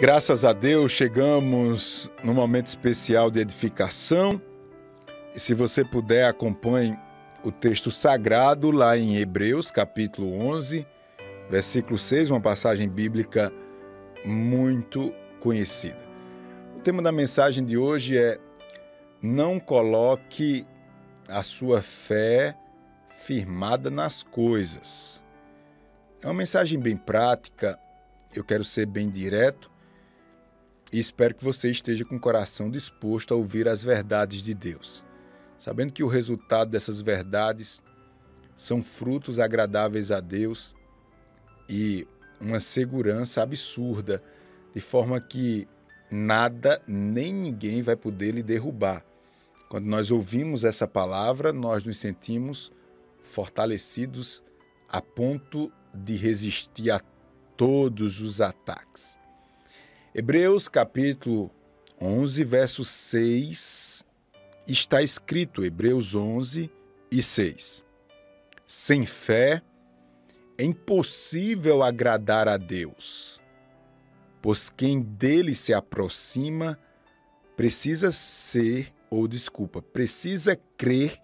Graças a Deus chegamos num momento especial de edificação. E se você puder, acompanhe o texto sagrado lá em Hebreus, capítulo 11, versículo 6, uma passagem bíblica muito conhecida. O tema da mensagem de hoje é: Não coloque a sua fé firmada nas coisas. É uma mensagem bem prática, eu quero ser bem direto e espero que você esteja com o coração disposto a ouvir as verdades de Deus, sabendo que o resultado dessas verdades são frutos agradáveis a Deus e uma segurança absurda, de forma que nada nem ninguém vai poder lhe derrubar. Quando nós ouvimos essa palavra, nós nos sentimos fortalecidos a ponto de resistir a todos os ataques. Hebreus capítulo 11, verso 6, está escrito, Hebreus 11 e 6. Sem fé é impossível agradar a Deus, pois quem dele se aproxima precisa ser, ou desculpa, precisa crer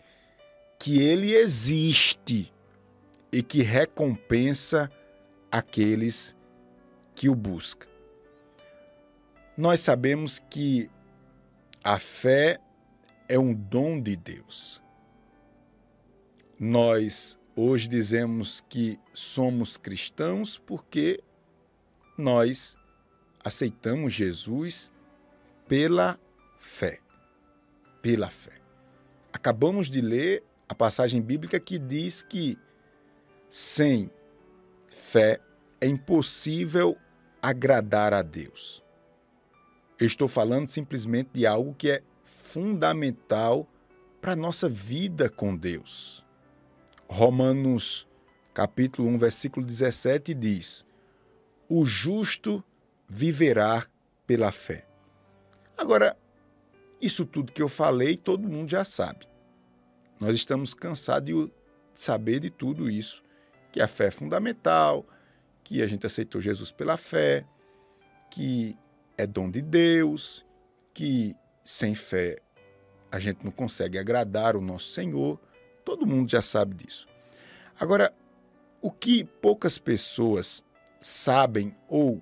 que ele existe e que recompensa aqueles que o buscam. Nós sabemos que a fé é um dom de Deus. Nós hoje dizemos que somos cristãos porque nós aceitamos Jesus pela fé. Pela fé. Acabamos de ler a passagem bíblica que diz que sem fé é impossível agradar a Deus. Eu estou falando simplesmente de algo que é fundamental para a nossa vida com Deus. Romanos capítulo 1, versículo 17 diz: O justo viverá pela fé. Agora, isso tudo que eu falei, todo mundo já sabe. Nós estamos cansados de saber de tudo isso, que a fé é fundamental, que a gente aceitou Jesus pela fé, que é dom de Deus, que sem fé a gente não consegue agradar o nosso Senhor. Todo mundo já sabe disso. Agora, o que poucas pessoas sabem ou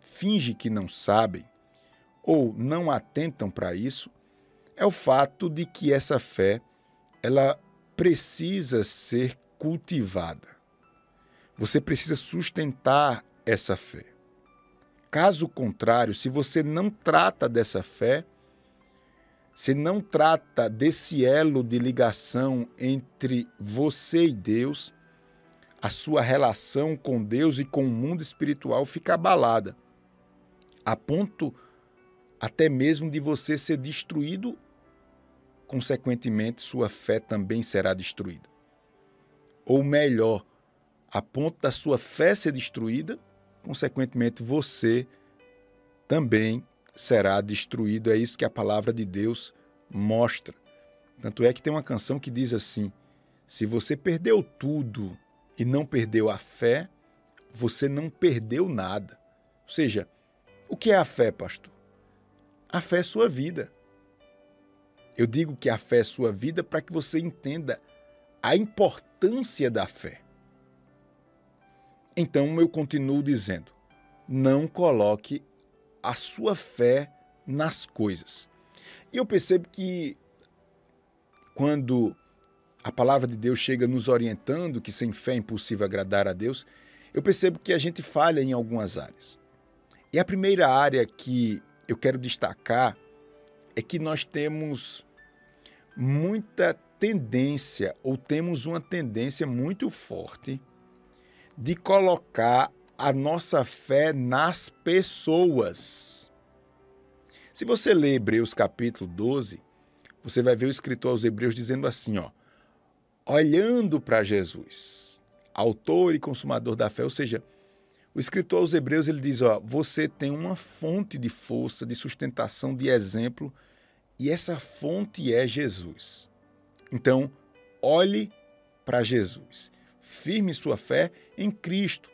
fingem que não sabem ou não atentam para isso é o fato de que essa fé ela precisa ser cultivada. Você precisa sustentar essa fé. Caso contrário, se você não trata dessa fé, se não trata desse elo de ligação entre você e Deus, a sua relação com Deus e com o mundo espiritual fica abalada, a ponto até mesmo de você ser destruído, consequentemente, sua fé também será destruída. Ou melhor, a ponto da sua fé ser destruída, consequentemente você também será destruído. É isso que a palavra de Deus mostra. Tanto é que tem uma canção que diz assim: se você perdeu tudo e não perdeu a fé, você não perdeu nada. Ou seja, o que é a fé, pastor? A fé é sua vida. Eu digo que a fé é sua vida para que você entenda a importância da fé. Então eu continuo dizendo: não coloque a sua fé nas coisas. E eu percebo que quando a palavra de Deus chega nos orientando que sem fé é impossível agradar a Deus, eu percebo que a gente falha em algumas áreas. E a primeira área que eu quero destacar é que nós temos muita tendência, ou temos uma tendência muito forte de colocar a nossa fé nas pessoas. Se você ler Hebreus capítulo 12, você vai ver o escritor aos Hebreus dizendo assim, ó: olhando para Jesus, autor e consumador da fé, ou seja, o escritor aos Hebreus ele diz, ó, você tem uma fonte de força, de sustentação, de exemplo, e essa fonte é Jesus. Então, olhe para Jesus firme sua fé em Cristo.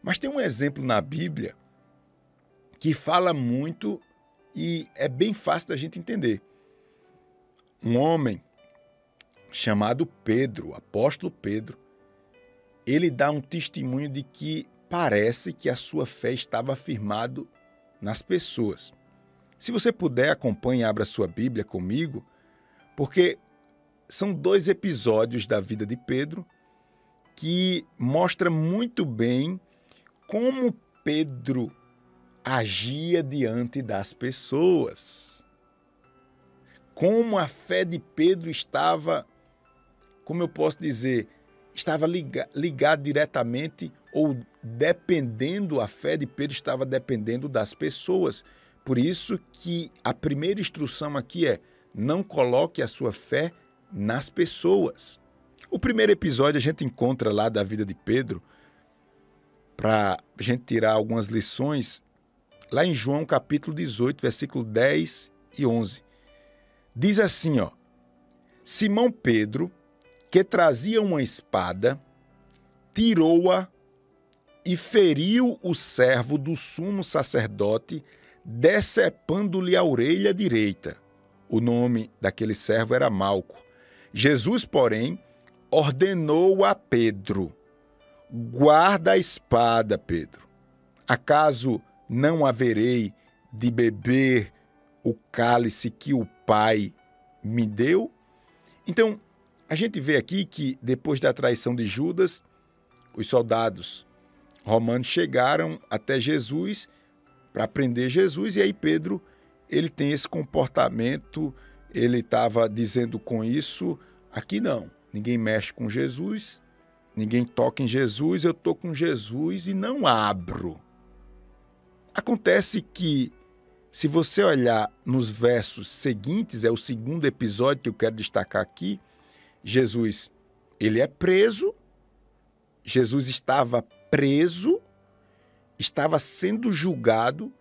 Mas tem um exemplo na Bíblia que fala muito e é bem fácil da gente entender. Um homem chamado Pedro, apóstolo Pedro, ele dá um testemunho de que parece que a sua fé estava afirmado nas pessoas. Se você puder, acompanhe e abra sua Bíblia comigo, porque são dois episódios da vida de Pedro que mostra muito bem como Pedro agia diante das pessoas. Como a fé de Pedro estava, como eu posso dizer, estava ligada ligado diretamente ou dependendo, a fé de Pedro estava dependendo das pessoas. Por isso que a primeira instrução aqui é: não coloque a sua fé nas pessoas. O primeiro episódio a gente encontra lá da vida de Pedro, para a gente tirar algumas lições, lá em João capítulo 18, versículo 10 e 11. Diz assim, ó: Simão Pedro, que trazia uma espada, tirou-a e feriu o servo do sumo sacerdote, decepando-lhe a orelha direita. O nome daquele servo era Malco. Jesus, porém, ordenou a Pedro: Guarda a espada, Pedro. Acaso não haverei de beber o cálice que o Pai me deu? Então, a gente vê aqui que depois da traição de Judas, os soldados romanos chegaram até Jesus para prender Jesus e aí Pedro ele tem esse comportamento, ele estava dizendo com isso, aqui não, ninguém mexe com Jesus, ninguém toca em Jesus, eu estou com Jesus e não abro. Acontece que, se você olhar nos versos seguintes, é o segundo episódio que eu quero destacar aqui, Jesus, ele é preso, Jesus estava preso, estava sendo julgado,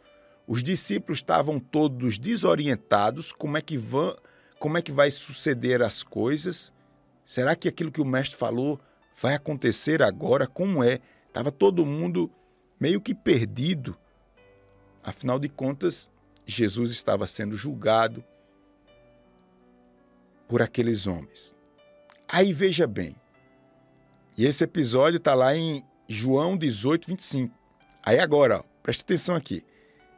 os discípulos estavam todos desorientados, como é que vão, como é que vai suceder as coisas? Será que aquilo que o mestre falou vai acontecer agora? Como é? Estava todo mundo meio que perdido. Afinal de contas, Jesus estava sendo julgado por aqueles homens. Aí veja bem, e esse episódio está lá em João 18, 25. Aí agora, ó, preste atenção aqui.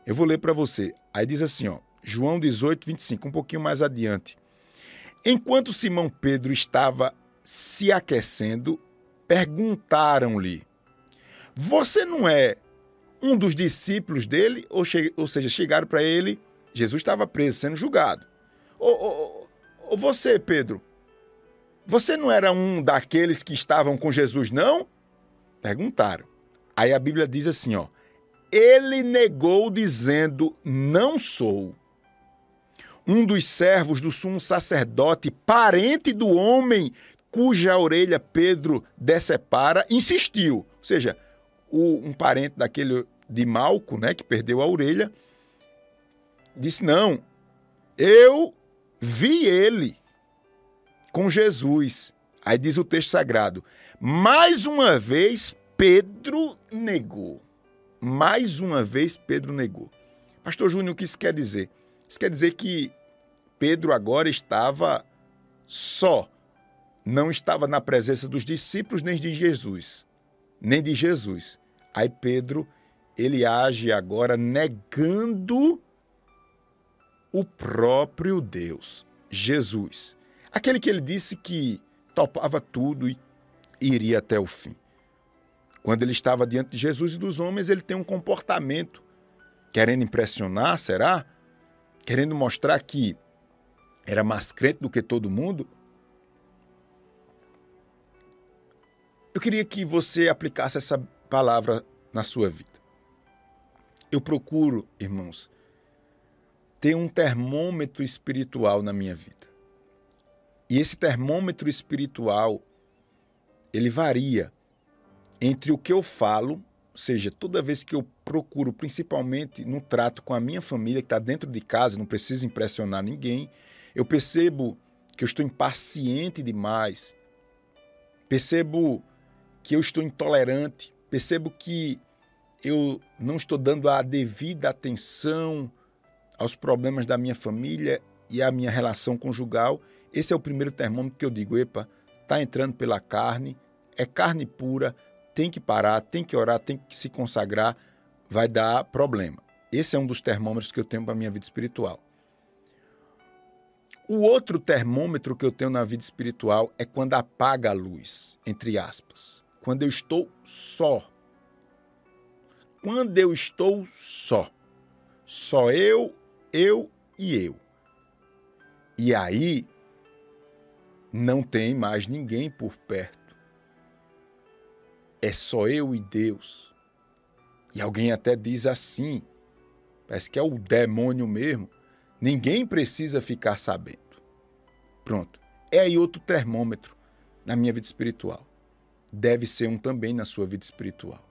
Eu vou ler para você. Aí diz assim, ó, João 18, 25, um pouquinho mais adiante. Enquanto Simão Pedro estava se aquecendo, perguntaram-lhe: Você não é um dos discípulos dele? Ou, ou seja, chegaram para ele, Jesus estava preso, sendo julgado. Ou, ou você, Pedro, você não era um daqueles que estavam com Jesus, não? Perguntaram. Aí a Bíblia diz assim, ó: Ele negou dizendo: Não sou. Um dos servos do sumo sacerdote, parente do homem cuja orelha Pedro decepara, insistiu. Ou seja, o, um parente daquele de Malco, né, que perdeu a orelha, disse: Não, eu vi ele com Jesus. Aí diz o texto sagrado: mais uma vez Pedro negou. Mais uma vez Pedro negou. Pastor Júnior, o que isso quer dizer? Isso quer dizer que Pedro agora estava só. Não estava na presença dos discípulos nem de Jesus. Nem de Jesus. Aí Pedro, ele age agora negando o próprio Deus, Jesus. Aquele que ele disse que topava tudo e iria até o fim. Quando ele estava diante de Jesus e dos homens, ele tem um comportamento querendo impressionar, será? Querendo mostrar que era mais crente do que todo mundo? Eu queria que você aplicasse essa palavra na sua vida. Eu procuro, irmãos, ter um termômetro espiritual na minha vida. E esse termômetro espiritual, ele varia entre o que eu falo, ou seja, toda vez que eu procuro, principalmente no trato com a minha família, que está dentro de casa, não preciso impressionar ninguém, eu percebo que eu estou impaciente demais, percebo que eu estou intolerante, percebo que eu não estou dando a devida atenção aos problemas da minha família e à minha relação conjugal, esse é o primeiro termômetro que eu digo: epa, está entrando pela carne, é carne pura, tem que parar, tem que orar, tem que se consagrar, vai dar problema. Esse é um dos termômetros que eu tenho para a minha vida espiritual. O outro termômetro que eu tenho na vida espiritual é quando apaga a luz, entre aspas. Quando eu estou só. Quando eu estou só. Só eu, eu e eu. E aí não tem mais ninguém por perto. É só eu e Deus. E alguém até diz assim, parece que é o demônio mesmo. Ninguém precisa ficar sabendo. Pronto. É aí outro termômetro na minha vida espiritual. Deve ser um também na sua vida espiritual.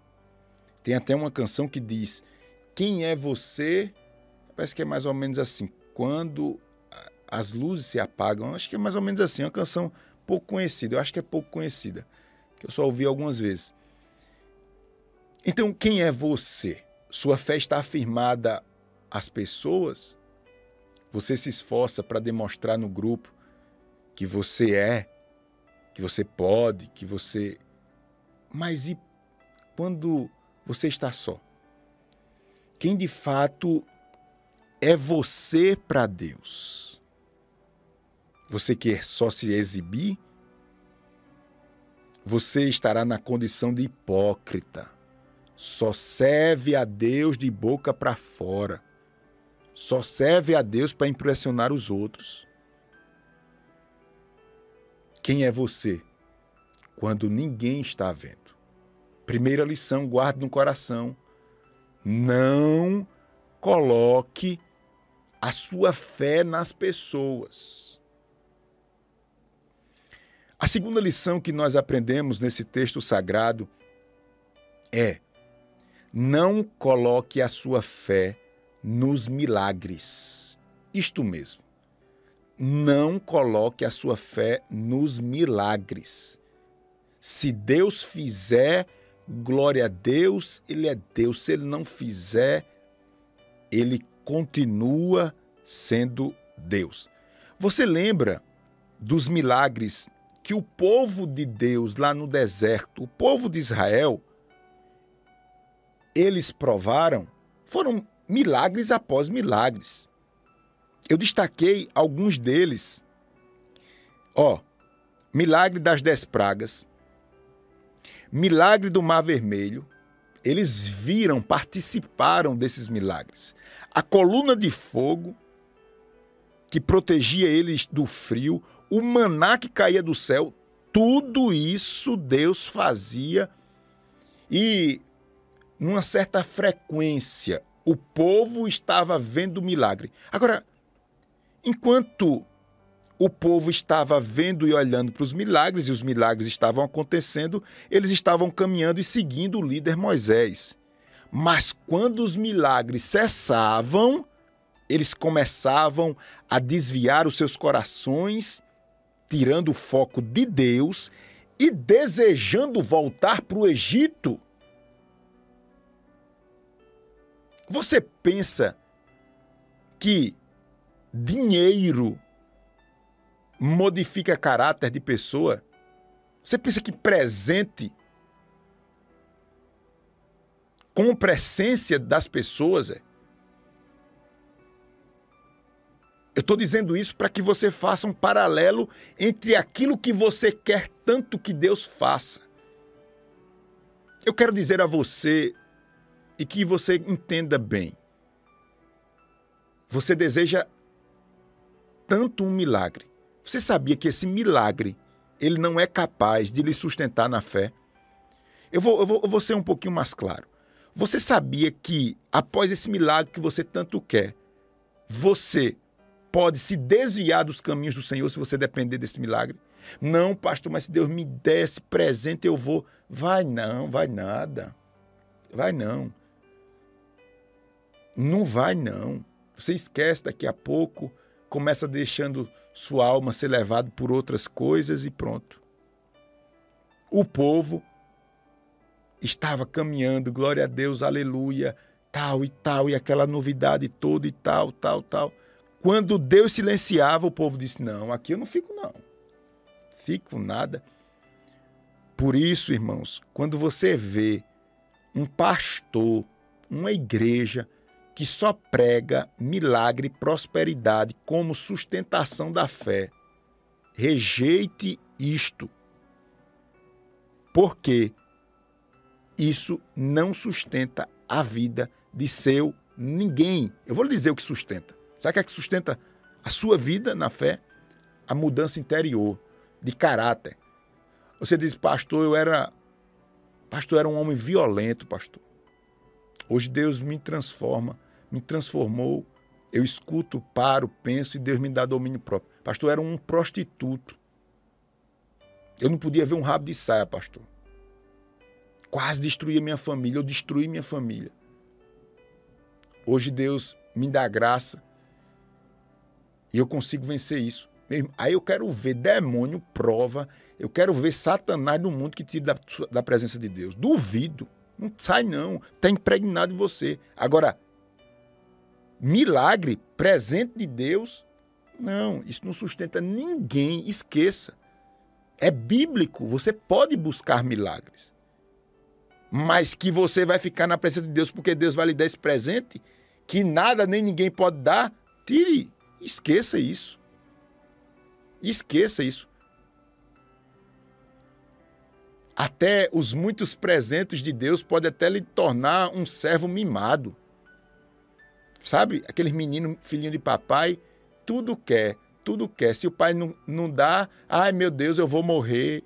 Tem até uma canção que diz: Quem é você? Parece que é mais ou menos assim. Quando as luzes se apagam, acho que é mais ou menos assim. É uma canção pouco conhecida. Eu acho que é pouco conhecida, que eu só ouvi algumas vezes. Então, quem é você? Sua fé está afirmada às pessoas? Você se esforça para demonstrar no grupo que você é, que você pode, que você. Mas e quando você está só? Quem de fato é você para Deus? Você quer só se exibir? Você estará na condição de hipócrita. Só serve a Deus de boca para fora só serve a Deus para impressionar os outros. Quem é você quando ninguém está vendo? Primeira lição, guarde no coração. Não coloque a sua fé nas pessoas. A segunda lição que nós aprendemos nesse texto sagrado é: não coloque a sua fé nos milagres. Isto mesmo. Não coloque a sua fé nos milagres. Se Deus fizer, glória a Deus, Ele é Deus. Se Ele não fizer, Ele continua sendo Deus. Você lembra dos milagres que o povo de Deus lá no deserto, o povo de Israel, eles provaram? Foram milagres após milagres. Eu destaquei alguns deles. Ó, milagre das dez pragas, milagre do Mar Vermelho. Eles viram, participaram desses milagres. A coluna de fogo que protegia eles do frio, o maná que caía do céu, tudo isso Deus fazia e numa certa frequência o povo estava vendo o milagre. Agora, enquanto o povo estava vendo e olhando para os milagres e os milagres estavam acontecendo, eles estavam caminhando e seguindo o líder Moisés. Mas quando os milagres cessavam, eles começavam a desviar os seus corações, tirando o foco de Deus e desejando voltar para o Egito. Você pensa que dinheiro modifica caráter de pessoa? Você pensa que presente compra essência das pessoas? É? Eu estou dizendo isso para que você faça um paralelo entre aquilo que você quer tanto que Deus faça. Eu quero dizer a você e que você entenda bem. Você deseja tanto um milagre. Você sabia que esse milagre ele não é capaz de lhe sustentar na fé? Eu vou, eu vou, eu vou ser um pouquinho mais claro. Você sabia que após esse milagre que você tanto quer, você pode se desviar dos caminhos do Senhor se você depender desse milagre? Não, pastor, mas se Deus me desse presente, eu vou. Vai não, vai nada. Vai não. Não vai, não. Você esquece daqui a pouco, começa deixando sua alma ser levada por outras coisas e pronto. O povo estava caminhando, glória a Deus, aleluia, tal e tal, e aquela novidade toda e tal, tal, tal. Quando Deus silenciava, o povo disse: Não, aqui eu não fico, não. Fico nada. Por isso, irmãos, quando você vê um pastor, uma igreja que só prega milagre e prosperidade como sustentação da fé, rejeite isto. Porque isso não sustenta a vida de seu ninguém. Eu vou lhe dizer o que sustenta. Sabe o que é que sustenta a sua vida na fé? A mudança interior, de caráter. Você diz, pastor, eu era. Pastor, eu era um homem violento, pastor. Hoje Deus me transforma, me transformou. Eu escuto, paro, penso e Deus me dá domínio próprio. Pastor, eu era um prostituto. Eu não podia ver um rabo de saia, pastor. Quase destruía minha família, eu destruí minha família. Hoje Deus me dá graça e eu consigo vencer isso. Aí eu quero ver demônio, prova, eu quero ver Satanás no mundo que tira da, da presença de Deus. Duvido. Não sai, não. Está impregnado em você. Agora, milagre, presente de Deus, não. Isso não sustenta ninguém. Esqueça. É bíblico. Você pode buscar milagres mas que você vai ficar na presença de Deus porque Deus vai lhe dar esse presente que nada nem ninguém pode dar, tire, esqueça isso. Esqueça isso. Até os muitos presentes de Deus podem até lhe tornar um servo mimado. Sabe? Aqueles meninos, filhinho de papai, tudo quer, tudo quer. Se o pai não, não dá, ai meu Deus, eu vou morrer.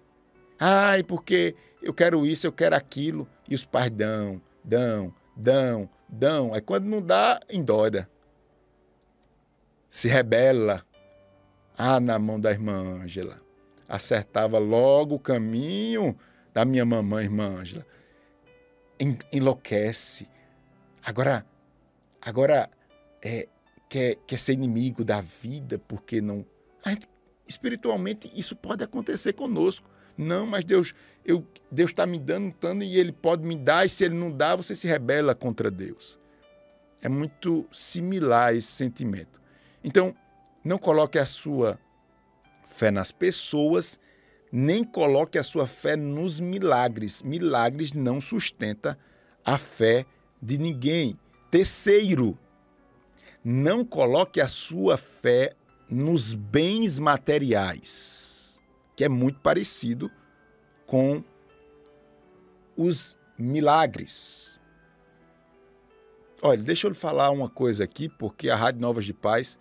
Ai, porque eu quero isso, eu quero aquilo. E os pais dão, dão, dão, dão. Aí quando não dá, endoida. Se rebela. Ah, na mão da irmã Ângela. Acertava logo o caminho da minha mamãe, irmã Ângela. Enlouquece. Agora, agora é, quer, quer ser inimigo da vida porque não. Gente, espiritualmente, isso pode acontecer conosco. Não, mas Deus, eu, Deus está me dando tanto e Ele pode me dar, e se Ele não dá, você se rebela contra Deus. É muito similar esse sentimento. Então, não coloque a sua fé nas pessoas, nem coloque a sua fé nos milagres. Milagres não sustenta a fé de ninguém. Terceiro, não coloque a sua fé nos bens materiais que é muito parecido com os milagres. Olha, deixa eu falar uma coisa aqui, porque a Rádio Novas de Paz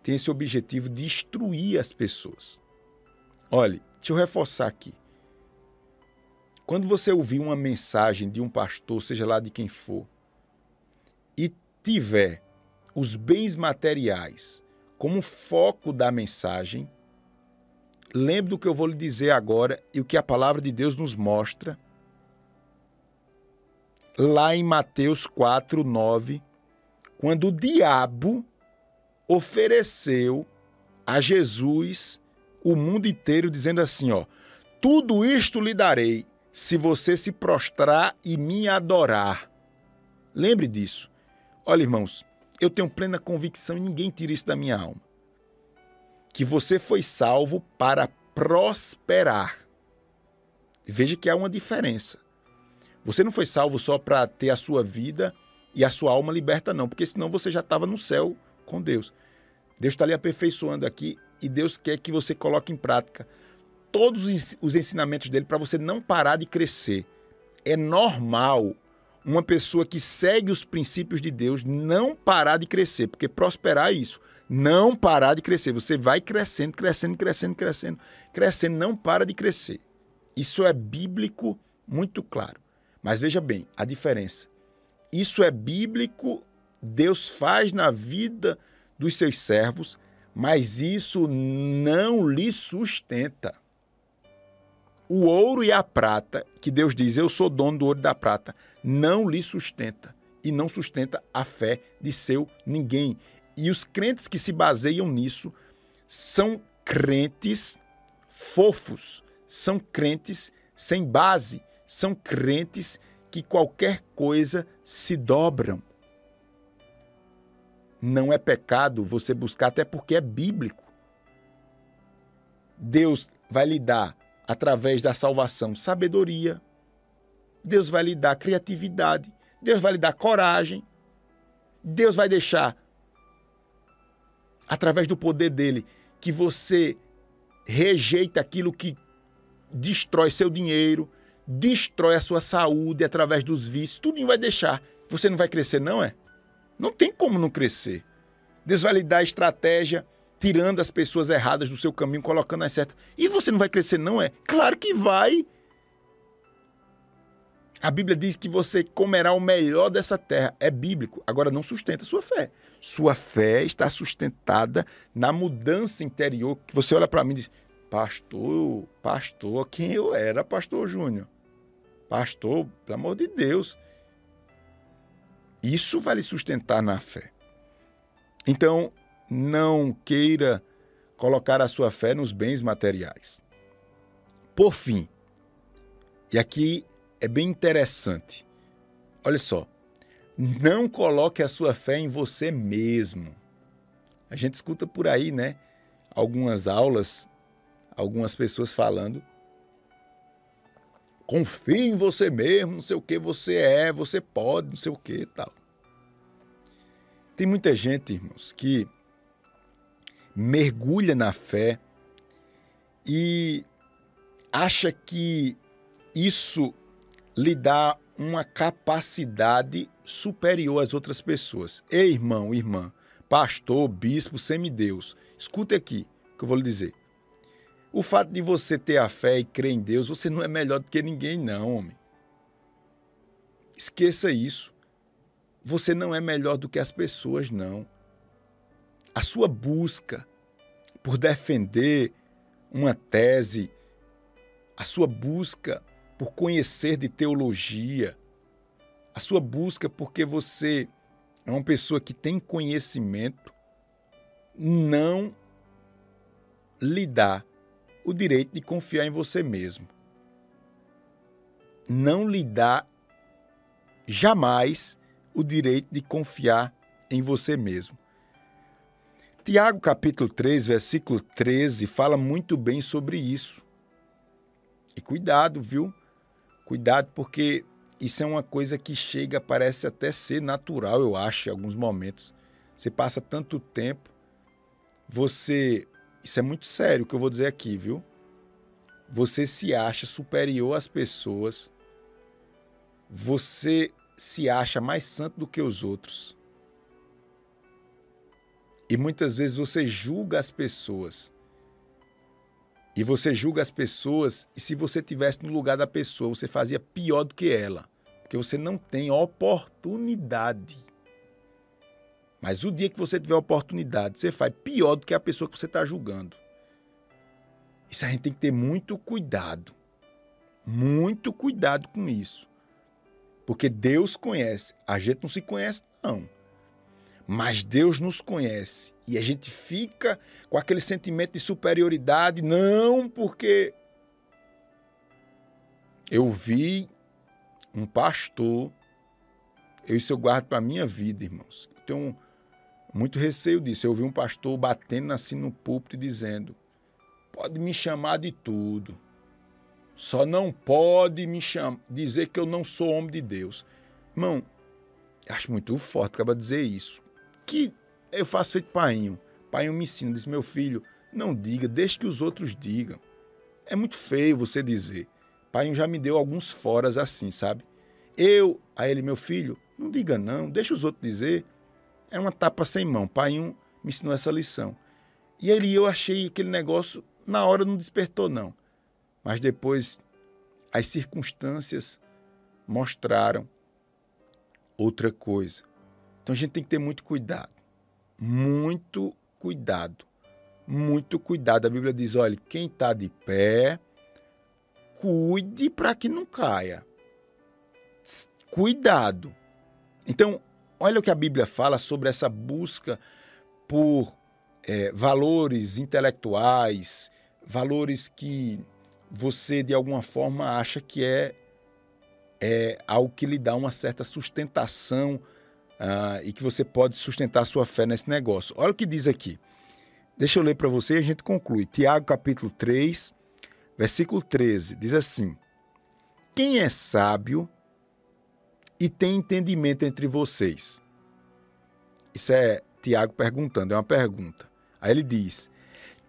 tem esse objetivo de instruir as pessoas. Olha, deixa eu reforçar aqui. Quando você ouvir uma mensagem de um pastor, seja lá de quem for, tiver os bens materiais como foco da mensagem, Lembre do que eu vou lhe dizer agora e o que a palavra de Deus nos mostra. Lá em Mateus 4, 9, quando o diabo ofereceu a Jesus o mundo inteiro, dizendo assim: ó, tudo isto lhe darei se você se prostrar e me adorar. Lembre disso. Olha, irmãos, eu tenho plena convicção e ninguém tira isso da minha alma que você foi salvo para prosperar. Veja que há uma diferença. Você não foi salvo só para ter a sua vida e a sua alma liberta, não, porque senão você já estava no céu com Deus. Deus está lhe aperfeiçoando aqui e Deus quer que você coloque em prática todos os ensinamentos dele para você não parar de crescer. É normal uma pessoa que segue os princípios de Deus não parar de crescer, porque prosperar é isso não parar de crescer. Você vai crescendo, crescendo, crescendo, crescendo, crescendo, não para de crescer. Isso é bíblico muito claro. Mas veja bem a diferença. Isso é bíblico, Deus faz na vida dos seus servos, mas isso não lhe sustenta. O ouro e a prata, que Deus diz, eu sou dono do ouro e da prata, não lhe sustenta e não sustenta a fé de seu ninguém. E os crentes que se baseiam nisso são crentes fofos, são crentes sem base, são crentes que qualquer coisa se dobram. Não é pecado você buscar, até porque é bíblico. Deus vai lhe dar, através da salvação, sabedoria. Deus vai lhe dar criatividade. Deus vai lhe dar coragem. Deus vai deixar, através do poder dele, que você rejeita aquilo que destrói seu dinheiro, destrói a sua saúde através dos vícios, tudo vai deixar. Você não vai crescer, não é? Não tem como não crescer. Deus vai lhe dar estratégia, tirando as pessoas erradas do seu caminho, colocando as certas. E você não vai crescer, não é? Claro que vai. A Bíblia diz que você comerá o melhor dessa terra. É bíblico. Agora não sustenta sua fé. Sua fé está sustentada na mudança interior. Que você olha para mim e diz: Pastor, pastor, quem eu era, pastor Júnior? Pastor, pelo amor de Deus. Isso vai lhe sustentar na fé. Então, não queira colocar a sua fé nos bens materiais. Por fim, e aqui é bem interessante. Olha só, não coloque a sua fé em você mesmo. A gente escuta por aí, né? Algumas aulas algumas pessoas falando. Confie em você mesmo, não sei o que você é, você pode, não sei o que tal. Tem muita gente, irmãos, que mergulha na fé e acha que isso lhe dá uma capacidade superior às outras pessoas. Ei, irmão, irmã, pastor, bispo, semideus, escute aqui o que eu vou lhe dizer. O fato de você ter a fé e crer em Deus, você não é melhor do que ninguém, não, homem. Esqueça isso. Você não é melhor do que as pessoas, não. A sua busca por defender uma tese, a sua busca por conhecer de teologia, a sua busca porque você é uma pessoa que tem conhecimento, não lhe dá o direito de confiar em você mesmo. Não lhe dá jamais o direito de confiar em você mesmo. Tiago capítulo 3, versículo 13 fala muito bem sobre isso. E cuidado, viu? Cuidado porque isso é uma coisa que chega, parece até ser natural, eu acho, em alguns momentos. Você passa tanto tempo, você isso é muito sério o que eu vou dizer aqui, viu? Você se acha superior às pessoas. Você se acha mais santo do que os outros. E muitas vezes você julga as pessoas. E você julga as pessoas, e se você tivesse no lugar da pessoa, você fazia pior do que ela, porque você não tem oportunidade. Mas o dia que você tiver oportunidade, você faz pior do que a pessoa que você está julgando. Isso a gente tem que ter muito cuidado. Muito cuidado com isso. Porque Deus conhece. A gente não se conhece, não. Mas Deus nos conhece. E a gente fica com aquele sentimento de superioridade. Não, porque eu vi um pastor. Eu, isso eu guardo para a minha vida, irmãos. Eu tenho muito receio disso. Eu vi um pastor batendo assim no púlpito e dizendo: pode me chamar de tudo, só não pode me chamar, dizer que eu não sou homem de Deus. Irmão, acho muito forte acaba dizer isso. Que eu faço feito painho. Painho me ensina, diz: meu filho, não diga, deixe que os outros digam. É muito feio você dizer. Painho já me deu alguns foras assim, sabe? Eu, a ele, meu filho, não diga não, deixa os outros dizer é uma tapa sem mão. Pai um me ensinou essa lição. E ele eu achei aquele negócio, na hora não despertou, não. Mas depois as circunstâncias mostraram outra coisa. Então a gente tem que ter muito cuidado. Muito cuidado. Muito cuidado. A Bíblia diz: olha, quem está de pé, cuide para que não caia. Cuidado. Então, Olha o que a Bíblia fala sobre essa busca por é, valores intelectuais, valores que você de alguma forma acha que é é algo que lhe dá uma certa sustentação uh, e que você pode sustentar sua fé nesse negócio. Olha o que diz aqui. Deixa eu ler para você e a gente conclui. Tiago capítulo 3, versículo 13, diz assim: Quem é sábio e tem entendimento entre vocês? Isso é Tiago perguntando, é uma pergunta. Aí ele diz: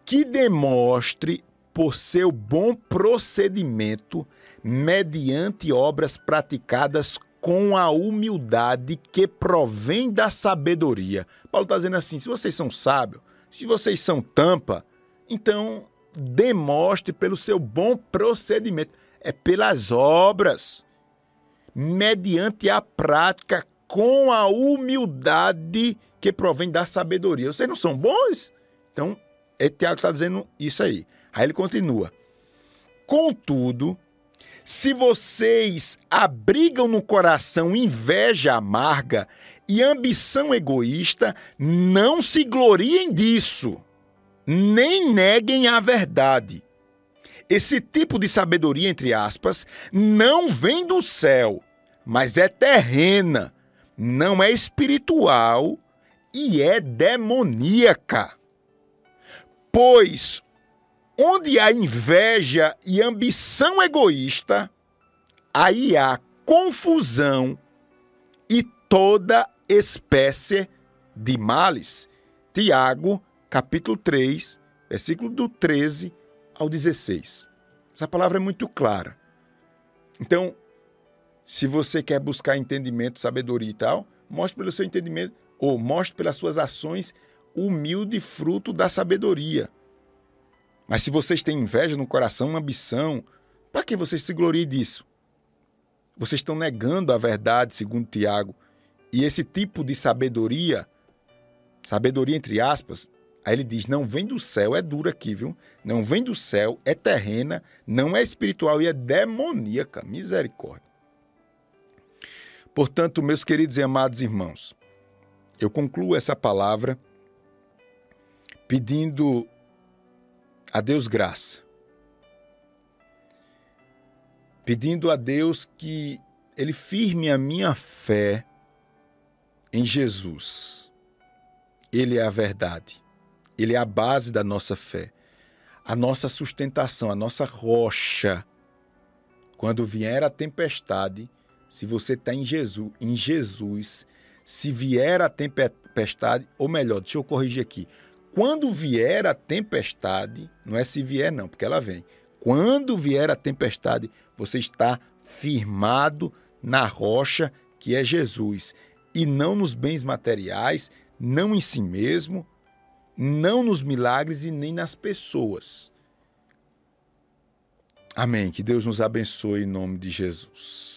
que demonstre por seu bom procedimento mediante obras praticadas com a humildade que provém da sabedoria. Paulo está dizendo assim: se vocês são sábios, se vocês são tampa, então demonstre pelo seu bom procedimento. É pelas obras, mediante a prática, com a humildade que provém da sabedoria. Vocês não são bons? Então, é Tiago está dizendo isso aí. Aí ele continua. Contudo, se vocês abrigam no coração inveja amarga e ambição egoísta, não se gloriem disso, nem neguem a verdade. Esse tipo de sabedoria, entre aspas, não vem do céu, mas é terrena, não é espiritual e é demoníaca. Pois onde há inveja e ambição egoísta, aí há confusão e toda espécie de males. Tiago, capítulo 3, versículo do 13 ao 16. Essa palavra é muito clara. Então, se você quer buscar entendimento, sabedoria e tal, mostre pelo seu entendimento, ou mostre pelas suas ações, humilde fruto da sabedoria. Mas se vocês têm inveja no coração, ambição, para que vocês se gloriem disso? Vocês estão negando a verdade, segundo Tiago. E esse tipo de sabedoria, sabedoria entre aspas, aí ele diz: não vem do céu, é duro aqui, viu? Não vem do céu, é terrena, não é espiritual e é demoníaca. Misericórdia. Portanto, meus queridos e amados irmãos, eu concluo essa palavra pedindo a Deus graça, pedindo a Deus que Ele firme a minha fé em Jesus. Ele é a verdade, Ele é a base da nossa fé, a nossa sustentação, a nossa rocha. Quando vier a tempestade, se você está em Jesus, em Jesus, se vier a tempestade, ou melhor, deixa eu corrigir aqui, quando vier a tempestade, não é se vier, não, porque ela vem. Quando vier a tempestade, você está firmado na rocha que é Jesus, e não nos bens materiais, não em si mesmo, não nos milagres e nem nas pessoas. Amém. Que Deus nos abençoe em nome de Jesus.